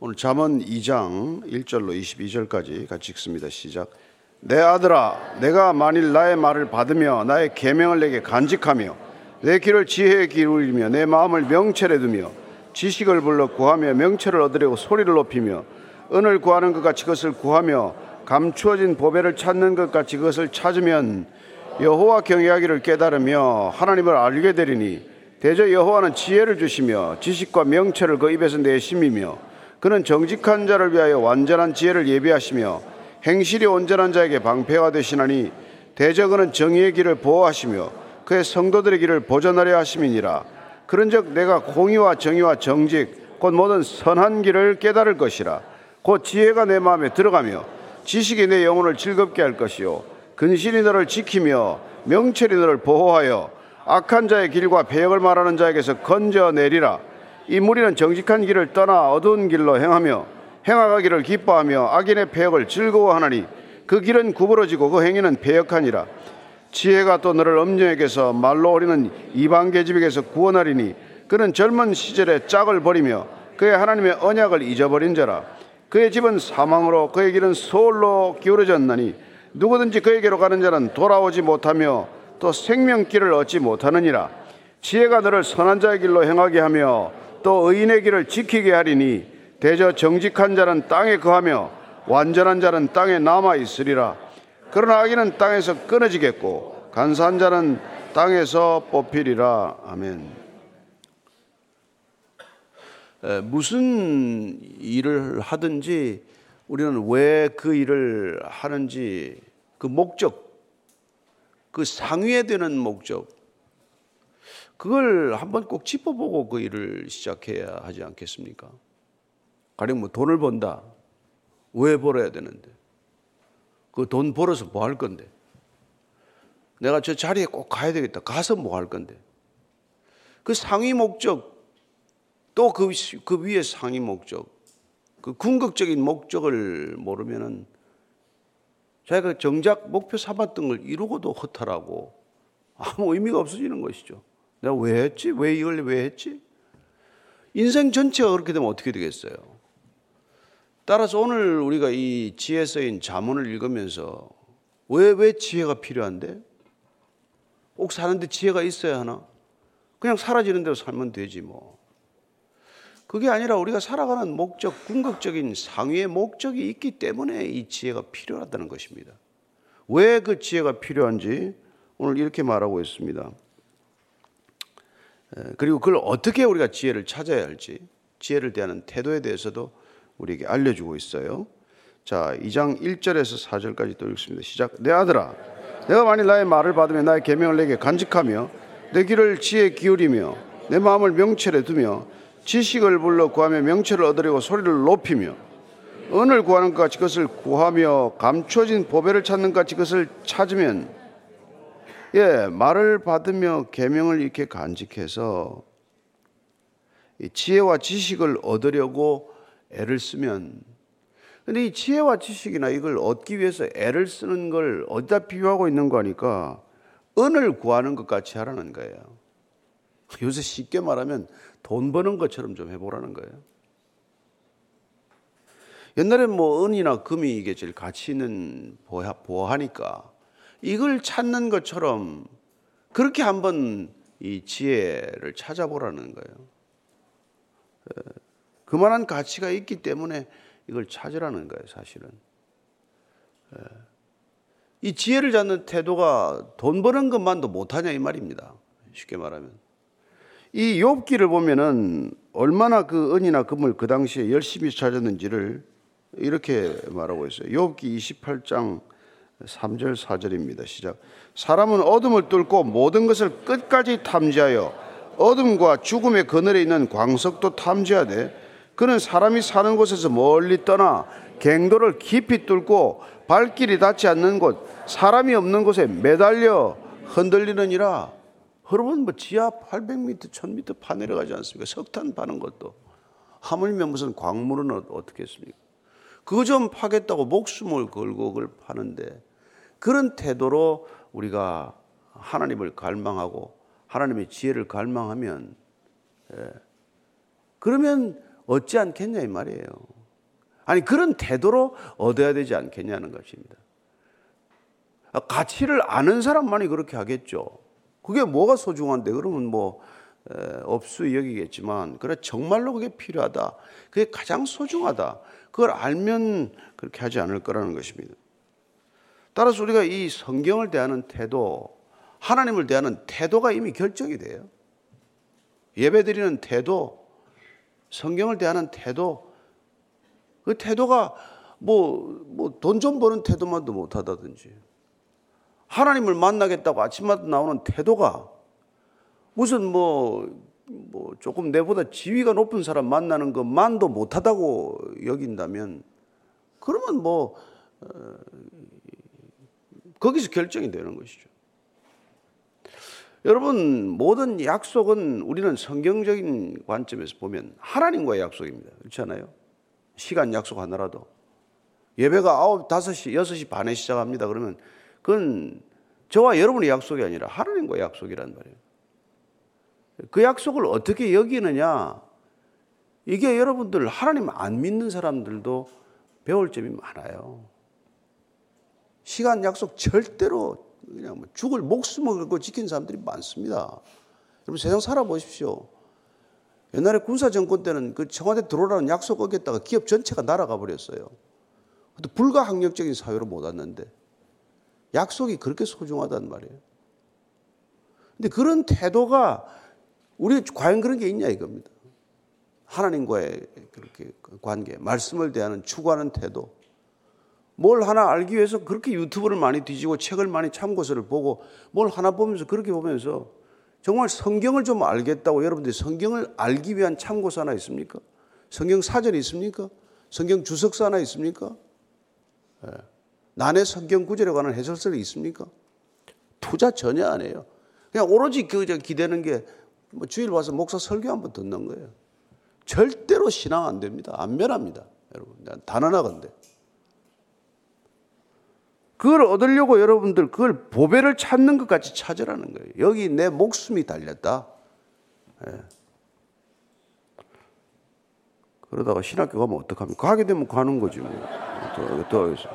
오늘 잠언 2장 1절로 22절까지 같이 읽습니다. 시작. 내 아들아, 내가 만일 나의 말을 받으며 나의 계명을 내게 간직하며 내 길을 지혜에 기울이며 내 마음을 명철에 두며 지식을 불러 구하며 명철을 얻으려고 소리를 높이며 은을 구하는 것 같이 그것을 구하며 감추어진 보배를 찾는 것 같이 그것을 찾으면 여호와 경외하기를 깨달으며 하나님을 알게 되리니 대저 여호와는 지혜를 주시며 지식과 명철을 그 입에서 내심이며 그는 정직한 자를 위하여 완전한 지혜를 예비하시며 행실이 온전한 자에게 방패가 되시나니 그는 정의의 길을 보호하시며 그의 성도들의 길을 보전하려 하심이니라. 그런즉 내가 공의와 정의와 정직 곧 모든 선한 길을 깨달을 것이라. 곧 지혜가 내 마음에 들어가며 지식이 내 영혼을 즐겁게 할 것이요. 근신이 너를 지키며 명철이 너를 보호하여 악한 자의 길과 배역을 말하는 자에게서 건져내리라 이 무리는 정직한 길을 떠나 어두운 길로 행하며 행하기를 기뻐하며 악인의 배역을 즐거워하나니 그 길은 구부러지고 그 행위는 배역하니라. 지혜가 또 너를 엄정에게서 말로 어리는 이방 계집에게서 구원하리니 그는 젊은 시절에 짝을 버리며 그의 하나님의 언약을 잊어버린 자라. 그의 집은 사망으로 그의 길은 소홀로 기울어졌나니 누구든지 그에게로 가는 자는 돌아오지 못하며 또 생명길을 얻지 못하느니라. 지혜가 너를 선한 자의 길로 행하게 하며 또 의인의 길을 지키게 하리니 대저 정직한 자는 땅에 거하며 완전한 자는 땅에 남아 있으리라 그러나 악인은 땅에서 끊어지겠고 간사한 자는 땅에서 뽑히리라 아멘. 무슨 일을 하든지 우리는 왜 그 일을 하는지 그 목적, 그 상위에 되는 목적, 그걸 한번 꼭 짚어보고 그 일을 시작해야 하지 않겠습니까? 가령 뭐 돈을 번다. 왜 벌어야 되는데? 그 돈 벌어서 뭐 할 건데? 내가 저 자리에 꼭 가야 되겠다. 가서 뭐 할 건데? 그 상위 목적, 또그 그 위에 상위 목적, 그 궁극적인 목적을 모르면은 자기가 정작 목표 삼았던 걸 이루고도 허탈하고 아무 의미가 없어지는 것이죠. 내가 왜 했지? 왜 이걸 왜 했지? 인생 전체가 그렇게 되면 어떻게 되겠어요? 따라서 오늘 우리가 이 지혜 쓰인 자문을 읽으면서 왜, 왜 지혜가 필요한데? 꼭 사는데 지혜가 있어야 하나? 그냥 사라지는 대로 살면 되지 뭐. 그게 아니라 우리가 살아가는 목적, 궁극적인 상위의 목적이 있기 때문에 이 지혜가 필요하다는 것입니다. 왜 그 지혜가 필요한지 오늘 이렇게 말하고 있습니다. 그리고 그걸 어떻게 우리가 지혜를 찾아야 할지, 지혜를 대하는 태도에 대해서도 우리에게 알려주고 있어요. 자, 2장 1절에서 4절까지 또 읽습니다. 시작. 내 아들아, 내가 만일 나의 말을 받으면 나의 계명을 내게 간직하며 내 길을 지혜 기울이며 내 마음을 명철에 두며 지식을 불러 구하며 명철을 얻으려고 소리를 높이며 은을 구하는 것 같이 그것을 구하며 감추어진 보배를 찾는 것 같이 그것을 찾으면 예 말을 받으며 계명을 이렇게 간직해서 지혜와 지식을 얻으려고 애를 쓰면 근데 이 지혜와 지식이나 이걸 얻기 위해서 애를 쓰는 걸 어디다 비유하고 있는 거니까 은을 구하는 것 같이 하라는 거예요. 요새 쉽게 말하면 돈 버는 것처럼 좀 해보라는 거예요. 옛날에 뭐 은이나 금이 이게 제일 가치 있는 보하니까 이걸 찾는 것처럼 그렇게 한번 이 지혜를 찾아보라는 거예요. 그만한 가치가 있기 때문에 이걸 찾으라는 거예요, 사실은. 이 지혜를 찾는 태도가 돈 버는 것만도 못하냐 이 말입니다. 쉽게 말하면. 이 욥기를 보면은 얼마나 그 은이나 금을 그 당시에 열심히 찾았는지를 이렇게 말하고 있어요. 욥기 28장 3절 4절입니다. 시작. 사람은 어둠을 뚫고 모든 것을 끝까지 탐지하여 어둠과 죽음의 그늘에 있는 광석도 탐지하되 그는 사람이 사는 곳에서 멀리 떠나 갱도를 깊이 뚫고 발길이 닿지 않는 곳, 사람이 없는 곳에 매달려 흔들리느니라. 여러분 뭐 지하 800m, 1000m 파 내려가지 않습니까? 석탄 파는 것도 하물며 무슨 광물은 어, 어떻게 했습니까? 그거 좀 파겠다고 목숨을 걸고 그걸 파는데 그런 태도로 우리가 하나님을 갈망하고 하나님의 지혜를 갈망하면 예. 그러면 얻지 않겠냐 이 말이에요. 아니 그런 태도로 얻어야 되지 않겠냐는 것입니다. 가치를 아는 사람만이 그렇게 하겠죠. 그게 뭐가 소중한데 그러면 뭐 없수 여기겠지만 그래 정말로 그게 필요하다. 그게 가장 소중하다. 그걸 알면 그렇게 하지 않을 거라는 것입니다. 따라서 우리가 이 성경을 대하는 태도, 하나님을 대하는 태도가 이미 결정이 돼요. 예배 드리는 태도, 성경을 대하는 태도, 그 태도가 뭐, 뭐 돈 좀 버는 태도만도 못하다든지, 하나님을 만나겠다고 아침마다 나오는 태도가 무슨 뭐, 뭐 조금 내보다 지위가 높은 사람 만나는 것만도 못하다고 여긴다면 그러면 뭐 어, 거기서 결정이 되는 것이죠. 여러분 모든 약속은 우리는 성경적인 관점에서 보면 하나님과의 약속입니다. 그렇지 않아요? 시간 약속 하나라도 예배가 아홉 다섯 시 여섯 시 반에 시작합니다. 그러면 그건 저와 여러분의 약속이 아니라 하나님과의 약속이란 말이에요. 그 약속을 어떻게 여기느냐? 이게 여러분들 하나님 안 믿는 사람들도 배울 점이 많아요. 시간 약속 절대로 그냥 뭐 죽을 목숨을 걸고 지킨 사람들이 많습니다. 여러분 세상 살아보십시오. 옛날에 군사 정권 때는 그 청와대 들어오라는 약속 어겼다가 기업 전체가 날아가 버렸어요. 또 불가항력적인 사유로 못 왔는데 약속이 그렇게 소중하단 말이에요. 근데 그런 태도가 우리 과연 그런 게 있냐 이겁니다. 하나님과의 그렇게 관계, 말씀을 대하는 추구하는 태도. 뭘 하나 알기 위해서 그렇게 유튜브를 많이 뒤지고 책을 많이 참고서를 보고 뭘 하나 보면서 그렇게 보면서 정말 성경을 좀 알겠다고 여러분들이 성경을 알기 위한 참고서 하나 있습니까? 성경 사전이 있습니까? 성경 주석서 하나 있습니까? 네. 난해 성경 구절에 관한 해설서이 있습니까? 투자 전혀 안 해요. 그냥 오로지 그 기대는 게 뭐 주일 와서 목사 설교 한번 듣는 거예요. 절대로 신앙 안 됩니다. 안 변합니다. 여러분. 단언하건데. 그걸 얻으려고 여러분들 그걸 보배를 찾는 것 같이 찾으라는 거예요. 여기 내 목숨이 달렸다. 예. 그러다가 신학교 가면 어떡합니까? 가게 되면 가는 거지 뭐. 또, 또 여기서.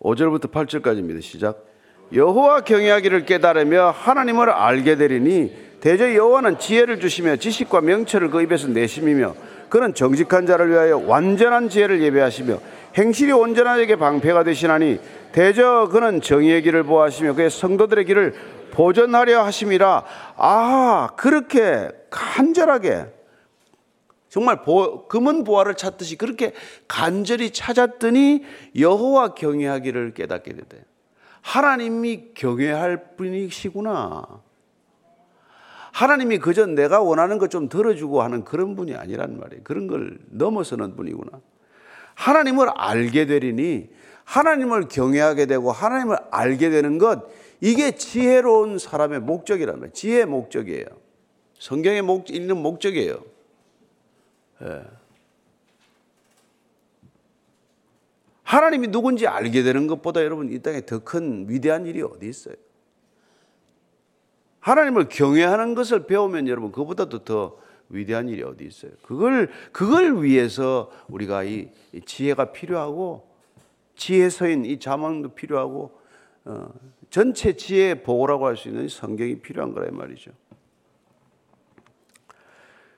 5절부터 8절까지입니다. 시작. 여호와 경외하기를 깨달으며 하나님을 알게 되리니 대저 여호와는 지혜를 주시며 지식과 명철을 그 입에서 내심이며 그는 정직한 자를 위하여 완전한 지혜를 예배하시며 행실이 온전한 에게 방패가 되시나니 대저 그는 정의의 길을 보하시며 그의 성도들의 길을 보전하려 하심이라 아 그렇게 간절하게 정말 보, 금은 보화를 찾듯이 그렇게 간절히 찾았더니 여호와 경외하기를 깨닫게 되대. 하나님이 경외할 분이시구나. 하나님이 그저 내가 원하는 것 좀 들어주고 하는 그런 분이 아니란 말이에요. 그런 걸 넘어서는 분이구나. 하나님을 알게 되리니 하나님을 경외하게 되고 하나님을 알게 되는 것 이게 지혜로운 사람의 목적이란 말이에요. 지혜의 목적이에요. 성경에 목, 있는 목적이에요. 예. 하나님이 누군지 알게 되는 것보다 여러분 이 땅에 더 큰 위대한 일이 어디 있어요? 하나님을 경외하는 것을 배우면 여러분 그보다도 더 위대한 일이 어디 있어요? 그걸 그걸 위해서 우리가 이 지혜가 필요하고 지혜서인 이 자문도 필요하고 어, 전체 지혜 보고라고 할 수 있는 성경이 필요한 거란 말이죠.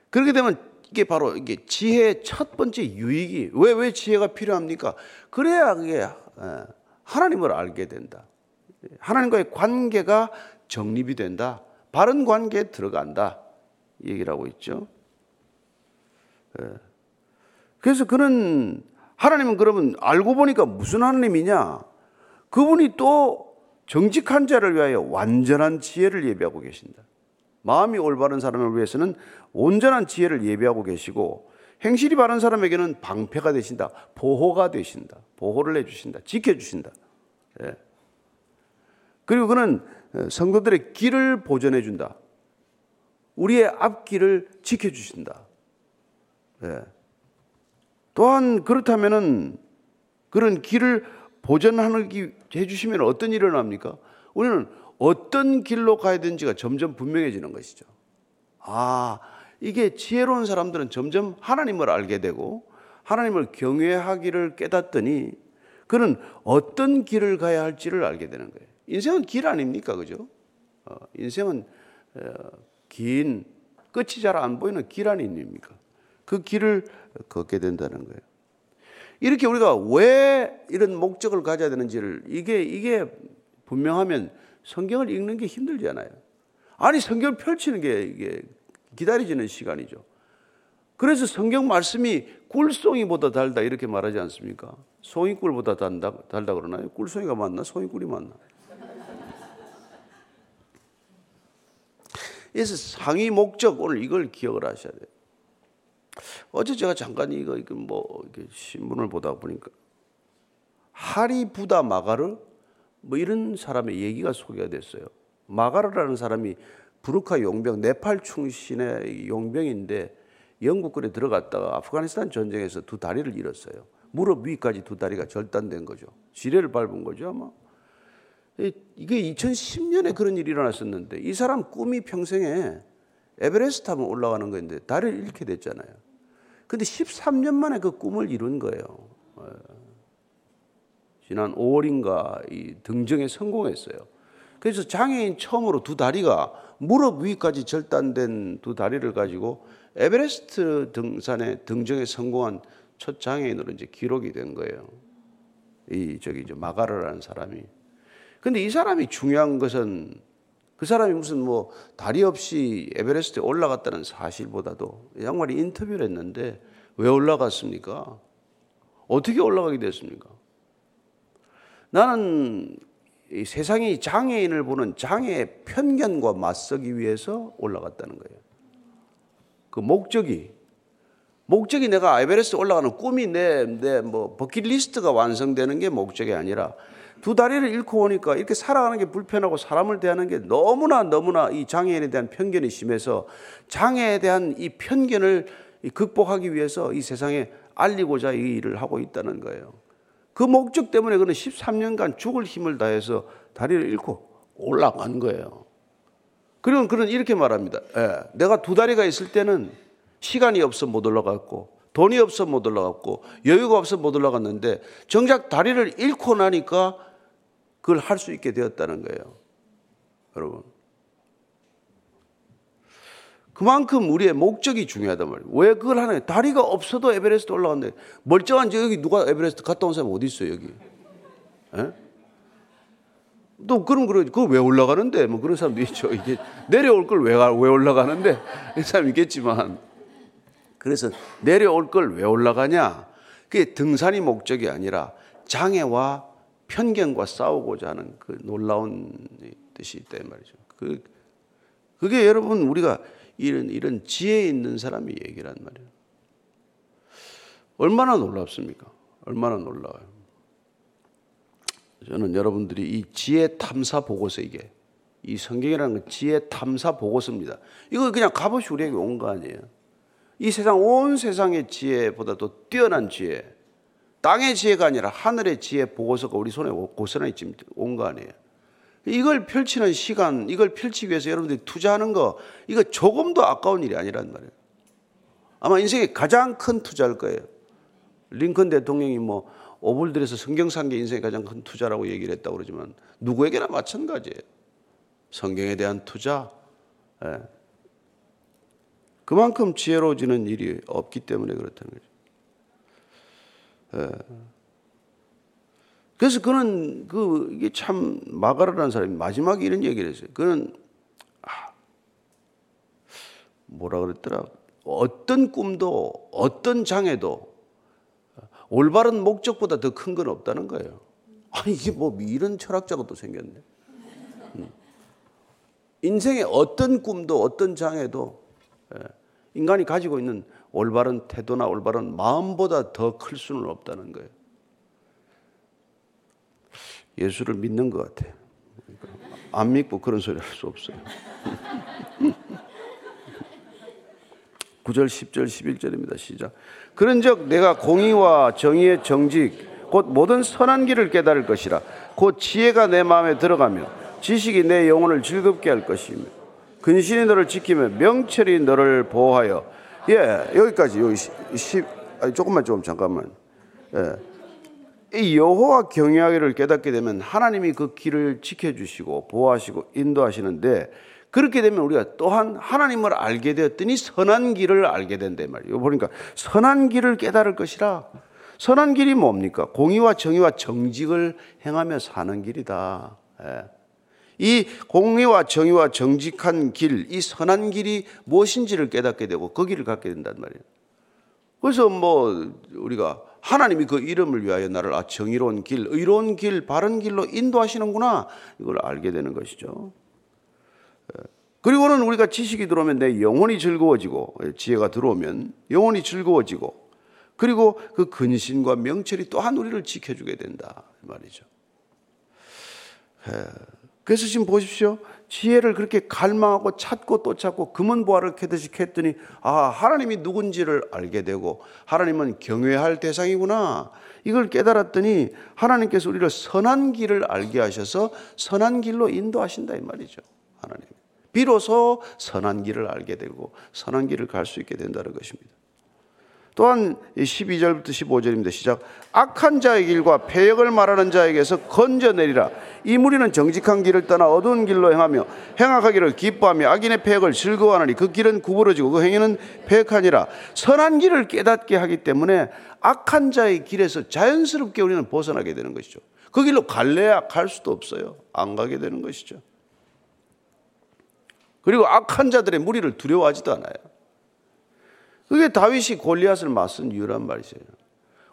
그렇게 되면 이게 바로 이게 지혜의 첫 번째 유익이 왜 왜 지혜가 필요합니까? 그래야 그게 예, 하나님을 알게 된다. 하나님과의 관계가 정립이 된다. 바른 관계에 들어간다. 얘기를 하고 있죠. 예. 그래서 그는 하나님은 그러면 알고 보니까 무슨 하나님이냐? 그분이 또 정직한 자를 위하여 완전한 지혜를 예비하고 계신다. 마음이 올바른 사람을 위해서는 온전한 지혜를 예비하고 계시고 행실이 바른 사람에게는 방패가 되신다. 보호가 되신다. 보호를 해주신다. 지켜주신다. 예. 그리고 그는 성도들의 길을 보존해 준다. 우리의 앞길을 지켜주신다. 예. 또한 그렇다면은 그런 길을 보존하기 해주시면 어떤 일이 일어납니까? 우리는 어떤 길로 가야 되는지가 점점 분명해지는 것이죠. 아, 이게 지혜로운 사람들은 점점 하나님을 알게 되고 하나님을 경외하기를 깨닫더니 그는 어떤 길을 가야 할지를 알게 되는 거예요. 인생은 길 아닙니까? 그죠? 어, 인생은 어, 긴 끝이 잘 안 보이는 길 아닙니까? 그 길을 걷게 된다는 거예요. 이렇게 우리가 왜 이런 목적을 가져야 되는지를 이게 이게 분명하면 성경을 읽는 게 힘들잖아요. 아니 성경을 펼치는 게 이게 기다려지는 시간이죠. 그래서 성경 말씀이 꿀송이보다 달다 이렇게 말하지 않습니까? 송이꿀보다 달다, 달다 그러나요? 꿀송이가 맞나? 송이꿀이 맞나? 그래서 상위 목적 오늘 이걸 기억을 하셔야 돼요. 어제 제가 잠깐 이거, 이거 뭐 이렇게 신문을 보다 보니까 하리 부다 마가르 뭐 이런 사람의 얘기가 소개가 됐어요. 마가르라는 사람이 부르카 용병 네팔 충신의 용병인데 영국군에 들어갔다가 아프가니스탄 전쟁에서 두 다리를 잃었어요. 무릎 위까지 두 다리가 절단된 거죠. 지뢰를 밟은 거죠 아마. 이게 2010년에 그런 일이 일어났었는데 이 사람 꿈이 평생에 에베레스트 하면 올라가는 건데 다리를 잃게 됐잖아요. 근데 13년 만에 그 꿈을 이룬 거예요. 예. 지난 5월인가 이 등정에 성공했어요. 그래서 장애인 처음으로 두 다리가 무릎 위까지 절단된 두 다리를 가지고 에베레스트 등산에 등정에 성공한 첫 장애인으로 이제 기록이 된 거예요. 이 저기 이제 마가르라는 사람이. 근데 이 사람이 중요한 것은 그 사람이 무슨 뭐 다리 없이 에베레스트에 올라갔다는 사실보다도 양말이 인터뷰를 했는데 왜 올라갔습니까? 어떻게 올라가게 됐습니까? 나는 세상이 장애인을 보는 장애의 편견과 맞서기 위해서 올라갔다는 거예요. 그 목적이 목적이 내가 에베레스트 올라가는 꿈이 내 내 뭐 버킷리스트가 완성되는 게 목적이 아니라 두 다리를 잃고 오니까 이렇게 살아가는 게 불편하고 사람을 대하는 게 너무나 너무나 이 장애인에 대한 편견이 심해서 장애에 대한 이 편견을 극복하기 위해서 이 세상에 알리고자 이 일을 하고 있다는 거예요. 그 목적 때문에 그는 13년간 죽을 힘을 다해서 다리를 잃고 올라간 거예요. 그리고 그는 이렇게 말합니다. 예, 내가 두 다리가 있을 때는 시간이 없어 못 올라갔고 돈이 없어 못 올라갔고 여유가 없어 못 올라갔는데 정작 다리를 잃고 나니까 그걸 할 수 있게 되었다는 거예요. 여러분. 그만큼 우리의 목적이 중요하단 말이에요. 왜 그걸 하냐? 다리가 없어도 에베레스트 올라갔는데 멀쩡한 여기 누가 에베레스트 갔다 온 사람 어디 있어요, 여기? 에? 예? 또 그럼 그러 그거 왜 올라가는데 뭐 그런 사람도 있죠. 이게 내려올 걸 왜 왜 올라가는데 이 사람 있겠지만 그래서 내려올 걸 왜 올라가냐? 그게 등산이 목적이 아니라 장애와 편견과 싸우고자 하는 그 놀라운 뜻이 있다 말이죠. 그 그게 여러분 우리가 이런 이런 지혜 있는 사람이 얘기란 말이에요. 얼마나 놀랍습니까? 얼마나 놀라워요. 저는 여러분들이 이 지혜 탐사 보고서 이게 이 성경이라는 건 지혜 탐사 보고서입니다. 이거 그냥 값없이 우리에게 온 거 아니에요. 이 세상 온 세상의 지혜보다도 뛰어난 지혜, 땅의 지혜가 아니라 하늘의 지혜 보고서가 우리 손에 고스란히 온 거 아니에요. 이걸 펼치는 시간, 이걸 펼치기 위해서 여러분들이 투자하는 거, 이거 조금도 아까운 일이 아니란 말이에요. 아마 인생의 가장 큰 투자일 거예요. 링컨 대통령이 뭐 5불 들여서 성경 산 게 인생의 가장 큰 투자라고 얘기를 했다고 그러지만 누구에게나 마찬가지예요. 성경에 대한 투자. 예. 그만큼 지혜로워지는 일이 없기 때문에 그렇다는 거죠. 예. 그래서 그는 그 이게 참 마가르라는 사람이 마지막에 이런 얘기를 했어요. 그는 아, 뭐라 그랬더라? 어떤 꿈도 어떤 장애도 올바른 목적보다 더 큰 건 없다는 거예요. 아니 이게 뭐 이런 철학자가 또 생겼네. 음. 인생의 어떤 꿈도 어떤 장애도 예, 인간이 가지고 있는 올바른 태도나 올바른 마음보다 더 클 수는 없다는 거예요. 예수를 믿는 것 같아. 안 믿고 그런 소리 할 수 없어요. 9절, 10절, 11절입니다. 시작. 그런 즉 내가 공의와 정의의 정직 곧 모든 선한 길을 깨달을 것이라 곧 지혜가 내 마음에 들어가며 지식이 내 영혼을 즐겁게 할 것이며 근신이 너를 지키며 명철이 너를 보호하여 예 여기까지 여기 10 아니, 조금만 좀 잠깐만 예. 이 여호와 경외하기를 깨닫게 되면 하나님이 그 길을 지켜주시고 보호하시고 인도하시는데 그렇게 되면 우리가 또한 하나님을 알게 되었더니 선한 길을 알게 된단 말이에요. 보니까 선한 길을 깨달을 것이라. 선한 길이 뭡니까? 공의와 정의와 정직을 행하며 사는 길이다. 예. 이 공의와 정의와 정직한 길, 이 선한 길이 무엇인지를 깨닫게 되고 그 길을 갖게 된단 말이에요. 그래서 뭐 우리가 하나님이 그 이름을 위하여 나를 아 정의로운 길, 의로운 길, 바른 길로 인도하시는구나 이걸 알게 되는 것이죠. 예. 그리고는 우리가 지식이 들어오면 내 영혼이 즐거워지고 예, 지혜가 들어오면 영혼이 즐거워지고 그리고 그 근신과 명철이 또한 우리를 지켜주게 된다 말이죠. 예. 그래서 지금 보십시오. 지혜를 그렇게 갈망하고 찾고 또 찾고 금은보화를 캐듯이 캤더니 아 하나님이 누군지를 알게 되고 하나님은 경외할 대상이구나. 이걸 깨달았더니 하나님께서 우리를 선한 길을 알게 하셔서 선한 길로 인도하신다 이 말이죠 하나님. 비로소 선한 길을 알게 되고 선한 길을 갈 수 있게 된다는 것입니다 또한 12절부터 15절입니다. 시작. 악한 자의 길과 폐역을 말하는 자에게서 건져내리라. 이 무리는 정직한 길을 떠나 어두운 길로 행하며 행악하기를 기뻐하며 악인의 폐역을 즐거워하느니 그 길은 구부러지고 그 행위는 폐역하니라. 선한 길을 깨닫게 하기 때문에 악한 자의 길에서 자연스럽게 우리는 벗어나게 되는 것이죠. 그 길로 갈래야 갈 수도 없어요. 안 가게 되는 것이죠. 그리고 악한 자들의 무리를 두려워하지도 않아요. 그게 다윗이 골리앗을 맞선 이유란 말이죠.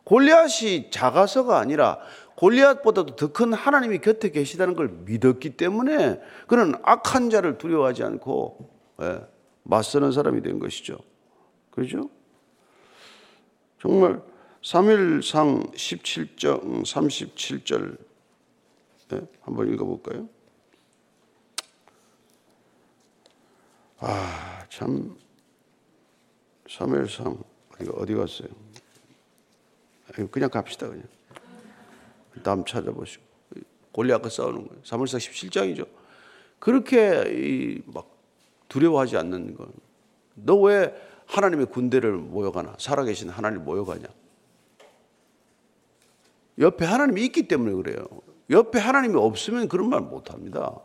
골리앗이 작아서가 아니라 골리앗보다도 더 큰 하나님이 곁에 계시다는 걸 믿었기 때문에 그는 악한 자를 두려워하지 않고 예, 맞서는 사람이 된 것이죠. 그렇죠? 정말 3일상 17장 37절 예, 한번 읽어볼까요? 아, 참 사무엘상 이거 어디 갔어요? 그냥 갑시다 그냥. 다음 찾아보시고 골리앗과 싸우는 거예요. 사무엘상 17장이죠. 그렇게 막 두려워하지 않는 거. 너 왜 하나님의 군대를 모여가나? 살아계신 하나님 모여가냐? 옆에 하나님이 있기 때문에 그래요. 옆에 하나님이 없으면 그런 말 못합니다.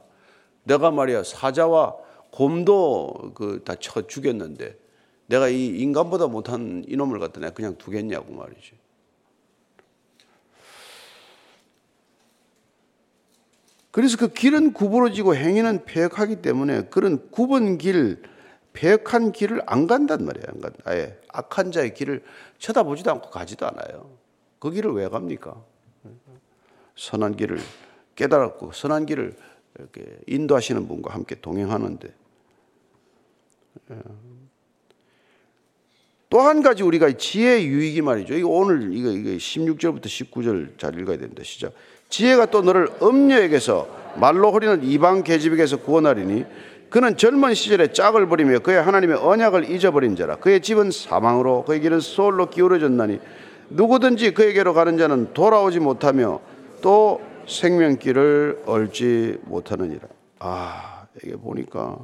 내가 말이야 사자와 곰도 그 다 쳐 죽였는데 내가 이 인간보다 못한 이놈을 갖다 내가 그냥 두겠냐고 말이지. 그래서 그 길은 구부러지고 행위는 폐역하기 때문에 그런 굽은 길, 폐역한 길을 안 간단 말이에요. 안 간다. 아예 악한 자의 길을 쳐다보지도 않고 가지도 않아요. 그 길을 왜 갑니까? 선한 길을 깨달았고 선한 길을 이렇게 인도하시는 분과 함께 동행하는데 또 한 가지 우리가 지혜 유익이 말이죠. 오늘 이거 이거 16절부터 19절 잘 읽어야 됩니다. 시작. 지혜가 또 너를 음녀에게서 말로 허리는 이방 계집에게서 구원하리니 그는 젊은 시절에 짝을 버리며 그의 하나님의 언약을 잊어버린 자라 그의 집은 사망으로 그의 길은 소홀로 기울어졌나니 누구든지 그에게로 가는 자는 돌아오지 못하며 또 생명길을 얻지 못하느니라. 아, 이게 보니까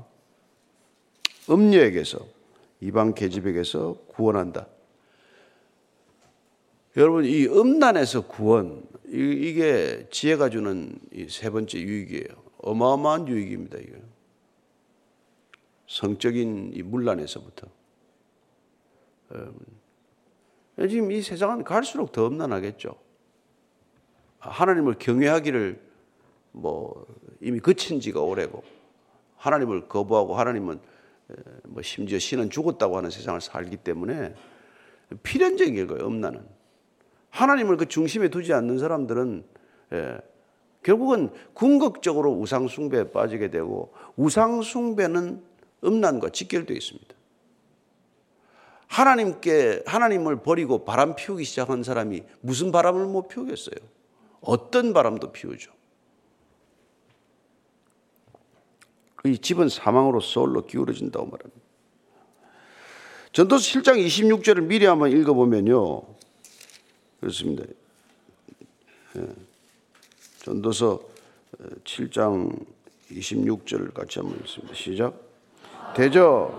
음녀에게서 이방 계집에게서 구원한다. 여러분 이 음란에서 구원 이게 지혜가 주는 세 번째 유익이에요. 어마어마한 유익입니다. 이거 성적인 이 문란에서부터 지금 이 세상은 갈수록 더 음란하겠죠. 하나님을 경외하기를 뭐 이미 그친 지가 오래고 하나님을 거부하고 하나님은 뭐 심지어 신은 죽었다고 하는 세상을 살기 때문에 필연적인 거예요. 음란은 하나님을 그 중심에 두지 않는 사람들은 예, 결국은 궁극적으로 우상 숭배에 빠지게 되고 우상 숭배는 음란과 직결되어 있습니다. 하나님께 하나님을 버리고 바람 피우기 시작한 사람이 무슨 바람을 못 피우겠어요? 어떤 바람도 피우죠. 이 집은 사망으로 소홀로 기울어진다고 말합니다. 전도서 7장 26절을 미리 한번 읽어보면요. 그렇습니다. 예. 전도서 7장 26절 같이 한번 읽습니다. 시작. 대저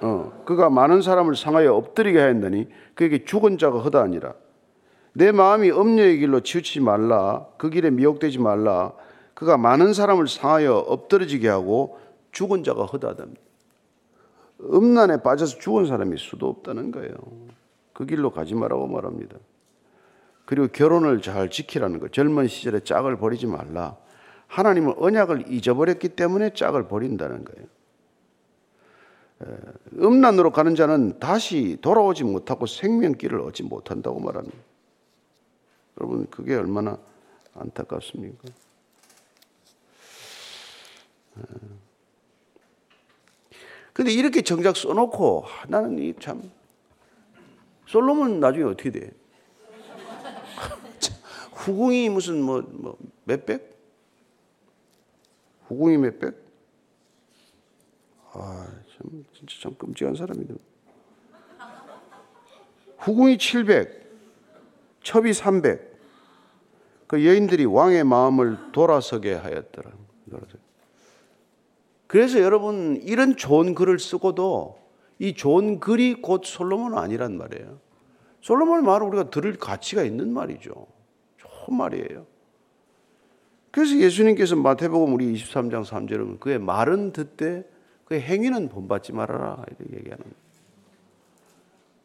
어, 그가 많은 사람을 상하여 엎드리게 하였더니 그에게 죽은 자가 허다하니라. 내 마음이 엄녀의 길로 치우치지 말라. 그 길에 미혹되지 말라. 그가 많은 사람을 상하여 엎드러지게 하고 죽은 자가 허다하답니다. 음란에 빠져서 죽은 사람이 수도 없다는 거예요. 그 길로 가지 말라고 말합니다. 그리고 결혼을 잘 지키라는 거. 젊은 시절에 짝을 버리지 말라. 하나님은 언약을 잊어버렸기 때문에 짝을 버린다는 거예요. 음란으로 가는 자는 다시 돌아오지 못하고 생명길을 얻지 못한다고 말합니다. 여러분, 그게 얼마나 안타깝습니까? 근데 이렇게 정작 써놓고 나는 이 참 솔로몬 나중에 어떻게 돼? 후궁이 무슨 뭐, 뭐 몇백? 후궁이 몇백? 아, 참, 진짜 참 끔찍한 사람이다. 후궁이 700, 첩이 300. 그 여인들이 왕의 마음을 돌아서게 하였더라. 그래서 여러분 이런 좋은 글을 쓰고도 이 좋은 글이 곧 솔로몬은 아니란 말이에요. 솔로몬의 말은 우리가 들을 가치가 있는 말이죠. 좋은 말이에요. 그래서 예수님께서 마태복음 우리 23장 3절은 그의 말은 듣되 그의 행위는 본받지 말아라 이렇게 얘기하는.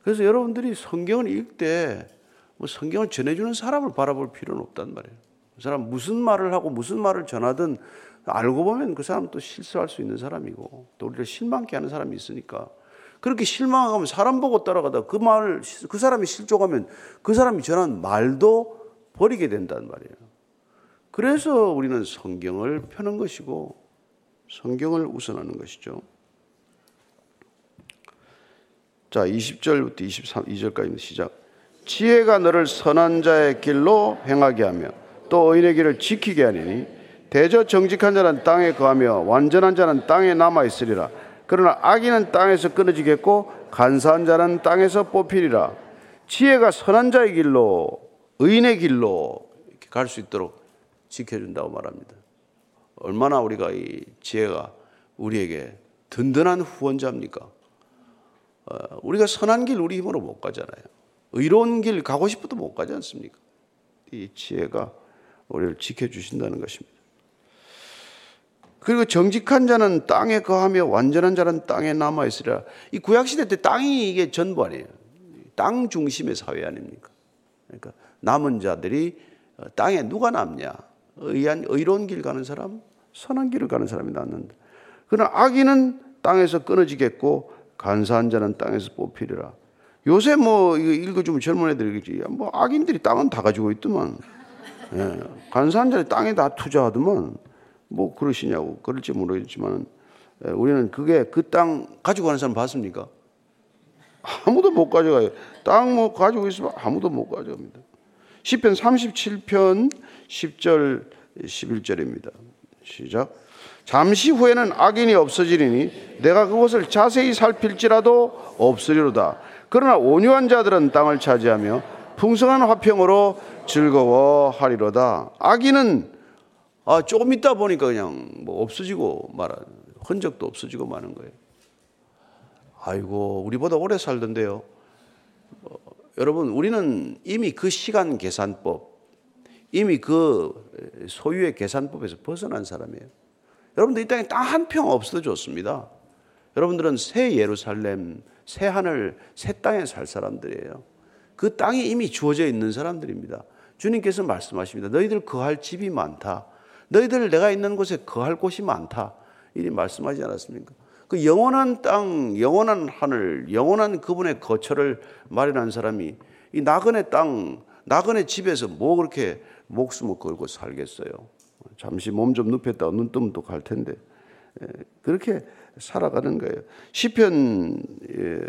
그래서 여러분들이 성경을 읽되 뭐 성경을 전해주는 사람을 바라볼 필요는 없단 말이에요. 그 사람 무슨 말을 하고 무슨 말을 전하든 알고 보면 그 사람 또 실수할 수 있는 사람이고 또 우리를 실망케 하는 사람이 있으니까 그렇게 실망하면 사람 보고 따라가다 그 말, 그 사람이 실족하면 그 사람이 전한 말도 버리게 된단 말이에요. 그래서 우리는 성경을 펴는 것이고 성경을 우선하는 것이죠. 자, 20절부터 22절까지 시작. 지혜가 너를 선한 자의 길로 행하게 하며 또 의인의 길을 지키게 하리니 대저 정직한 자는 땅에 거하며 완전한 자는 땅에 남아 있으리라. 그러나 악인은 땅에서 끊어지겠고 간사한 자는 땅에서 뽑히리라. 지혜가 선한 자의 길로 의인의 길로 갈수 있도록 지켜준다고 말합니다. 얼마나 우리가 이 지혜가 우리에게 든든한 후원자입니까? 어, 우리가 선한 길 우리 힘으로 못 가잖아요. 의로운 길 가고 싶어도 못 가지 않습니까? 이 지혜가 우리를 지켜주신다는 것입니다. 그리고 정직한 자는 땅에 거하며 완전한 자는 땅에 남아 있으리라. 이 구약 시대 때 땅이 이게 전부 아니에요. 땅 중심의 사회 아닙니까? 그러니까 남은 자들이 어, 땅에 누가 남냐? 의한 의로운 길 가는 사람, 선한 길을 가는 사람이 남는다. 그러나 악인은 땅에서 끊어지겠고 간사한 자는 땅에서 뽑히리라. 요새 뭐 이거 읽어주면 젊은 애들이겠지. 뭐 악인들이 땅은 다 가지고 있더만. 예. 간사한 자는 땅에 다 투자하더만. 뭐 그러시냐고 그럴지 모르겠지만 예, 우리는 그게 그 땅 가지고 가는 사람 봤습니까? 아무도 못 가져가요. 땅 뭐 가지고 있으면 아무도 못 가져갑니다. 시편 37편 10절 11절입니다. 시작. 잠시 후에는 악인이 없어지리니 내가 그것을 자세히 살필지라도 없으리로다. 그러나 온유한 자들은 땅을 차지하며 풍성한 화평으로 즐거워하리로다. 악인은 아, 조금 있다 보니까 그냥 뭐 없어지고 말한 흔적도 없어지고 마는 거예요. 아이고, 우리보다 오래 살던데요. 어, 여러분, 우리는 이미 그 시간 계산법, 이미 그 소유의 계산법에서 벗어난 사람이에요. 여러분들 이 땅에 딱한평 없어졌습니다. 여러분들은 새 예루살렘, 새 하늘, 새 땅에 살 사람들이에요. 그 땅이 이미 주어져 있는 사람들입니다. 주님께서 말씀하십니다. 너희들 거할 집이 많다. 너희들 내가 있는 곳에 거할 곳이 많다. 이리 말씀하지 않았습니까? 그 영원한 땅, 영원한 하늘, 영원한 그분의 거처를 마련한 사람이 이 나그네 땅, 나그네 집에서 뭐 그렇게 목숨을 걸고 살겠어요. 잠시 몸 좀 눕혔다가 눈 뜨면 또 갈 텐데. 예, 그렇게 살아가는 거예요. 시편 예,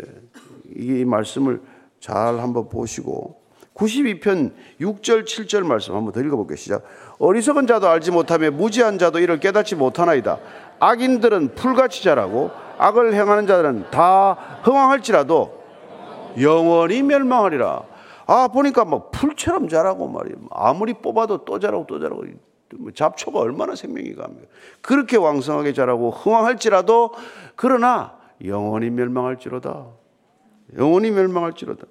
이 말씀을 잘 한번 보시고 92편 6절 7절 말씀 한번 더 읽어볼게요. 시작. 어리석은 자도 알지 못하며 무지한 자도 이를 깨닫지 못하나이다. 악인들은 풀같이 자라고 악을 행하는 자들은 다 흥황할지라도 영원히 멸망하리라. 아 보니까 막 풀처럼 자라고 말이에요. 아무리 뽑아도 또 자라고 또 자라고 뭐 잡초가 얼마나 생명이 갑니까? 그렇게 왕성하게 자라고 흥왕할지라도 그러나 영원히 멸망할지로다. 영원히 멸망할지로다.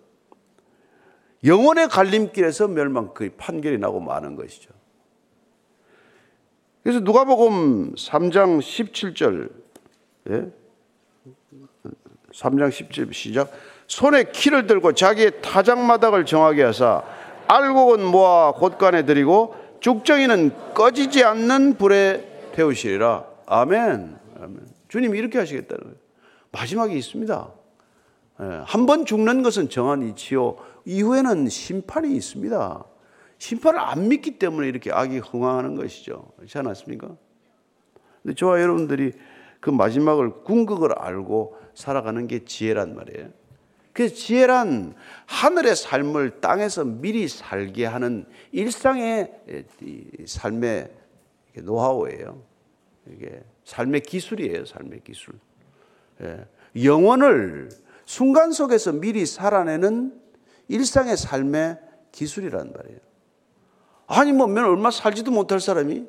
영원의 갈림길에서 멸망 그 판결이 나고 마는 것이죠. 그래서 누가복음 3장 17절 예? 3장 17절 시작 손에 키를 들고 자기의 타작마닥을 정하게 하사 알곡은 모아 곳간에 들이고 죽정이는 꺼지지 않는 불에 태우시리라 아멘. 아멘. 주님이 이렇게 하시겠다는 거예요. 마지막에 있습니다. 예, 한번 죽는 것은 정한 이치요. 이후에는 심판이 있습니다. 심판을 안 믿기 때문에 이렇게 악이 흥황하는 것이죠. 그렇지 않았습니까? 근데 저와 여러분들이 그 마지막을 궁극을 알고 살아가는 게 지혜란 말이에요. 그 지혜란 하늘의 삶을 땅에서 미리 살게 하는 일상의 삶의 노하우예요. 이게 삶의 기술이에요. 삶의 기술. 예. 영혼을 순간 속에서 미리 살아내는 일상의 삶의 기술이란 말이에요. 아니 뭐 얼마 살지도 못할 사람이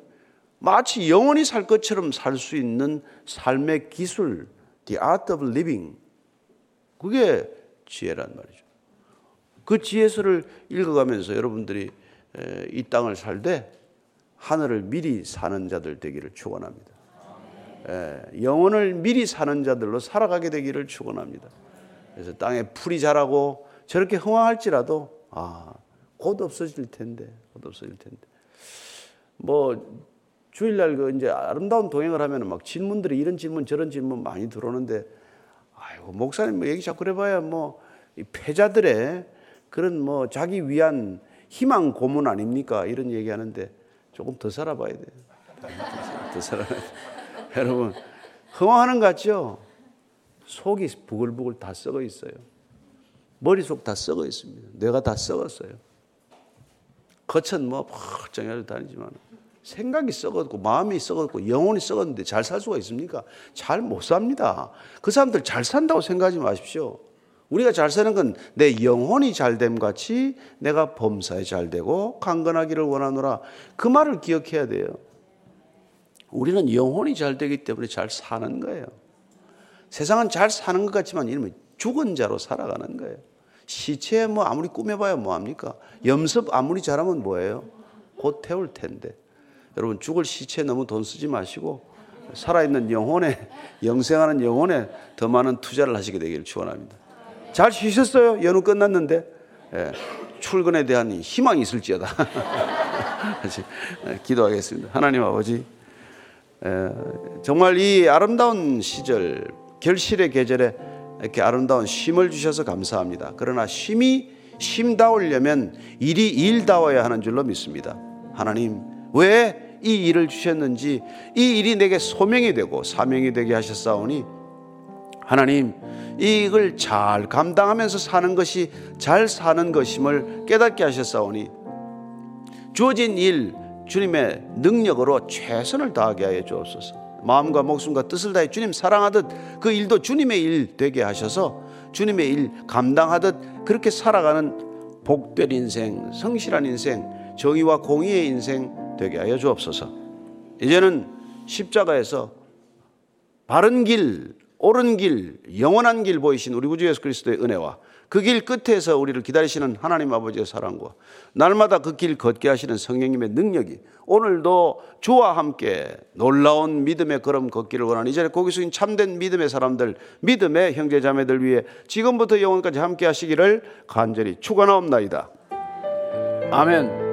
마치 영원히 살 것처럼 살 수 있는 삶의 기술, the art of living. 그게 지혜란 말이죠. 그 지혜서를 읽어가면서 여러분들이 이 땅을 살되 하늘을 미리 사는 자들 되기를 축원합니다. 영혼을 미리 사는 자들로 살아가게 되기를 축원합니다. 그래서 땅에 풀이 자라고 저렇게 흥황할지라도 아, 곧 없어질 텐데, 곧 없어질 텐데. 뭐 주일날 그 이제 아름다운 동행을 하면 막 질문들이 이런 질문 저런 질문 많이 들어오는데 아이고 목사님 뭐 얘기 자꾸 해봐야 뭐 패자들의 그런 뭐 자기 위한 희망 고문 아닙니까 이런 얘기하는데 조금 더 살아봐야 돼요. 더 살아. 여러분 흥황하는 것 같죠? 속이 부글부글 다 썩어 있어요. 머릿속 다 썩어 있습니다. 뇌가 다 썩었어요. 겉은 뭐 멀쩡하게 다니지만 생각이 썩었고 마음이 썩었고 영혼이 썩었는데 잘 살 수가 있습니까? 잘 못 삽니다. 그 사람들 잘 산다고 생각하지 마십시오. 우리가 잘 사는 건 내 영혼이 잘됨 같이 내가 범사에 잘 되고 강건하기를 원하노라 그 말을 기억해야 돼요. 우리는 영혼이 잘 되기 때문에 잘 사는 거예요. 세상은 잘 사는 것 같지만 이러면 죽은 자로 살아가는 거예요. 시체 뭐 아무리 꾸며봐야 뭐합니까? 염습 아무리 잘하면 뭐예요? 곧 태울 텐데. 여러분 죽을 시체에 너무 돈 쓰지 마시고 살아있는 영혼에 영생하는 영혼에 더 많은 투자를 하시게 되기를 축원합니다. 잘 쉬셨어요? 연휴 끝났는데 예, 출근에 대한 희망이 있을지어다. 예, 기도하겠습니다. 하나님 아버지 예, 정말 이 아름다운 시절 결실의 계절에 이렇게 아름다운 쉼을 주셔서 감사합니다. 그러나 쉼이 쉼다우려면 일이 일다워야 하는 줄로 믿습니다. 하나님 왜 이 일을 주셨는지 이 일이 내게 소명이 되고 사명이 되게 하셨사오니 하나님 이걸 잘 감당하면서 사는 것이 잘 사는 것임을 깨닫게 하셨사오니 주어진 일 주님의 능력으로 최선을 다하게 하여 주옵소서. 마음과 목숨과 뜻을 다해 주님 사랑하듯 그 일도 주님의 일 되게 하셔서 주님의 일 감당하듯 그렇게 살아가는 복된 인생, 성실한 인생, 정의와 공의의 인생 되게 하여 주옵소서. 이제는 십자가에서 바른 길, 옳은 길, 영원한 길 보이신 우리 구주 예수 그리스도의 은혜와 그 길 끝에서 우리를 기다리시는 하나님 아버지의 사랑과 날마다 그 길 걷게 하시는 성령님의 능력이 오늘도 주와 함께 놀라운 믿음의 걸음 걷기를 원하는 이 자리에 고기 숙인 참된 믿음의 사람들, 믿음의 형제 자매들 위해 지금부터 영원까지 함께 하시기를 간절히 축원하옵나이다. 아멘.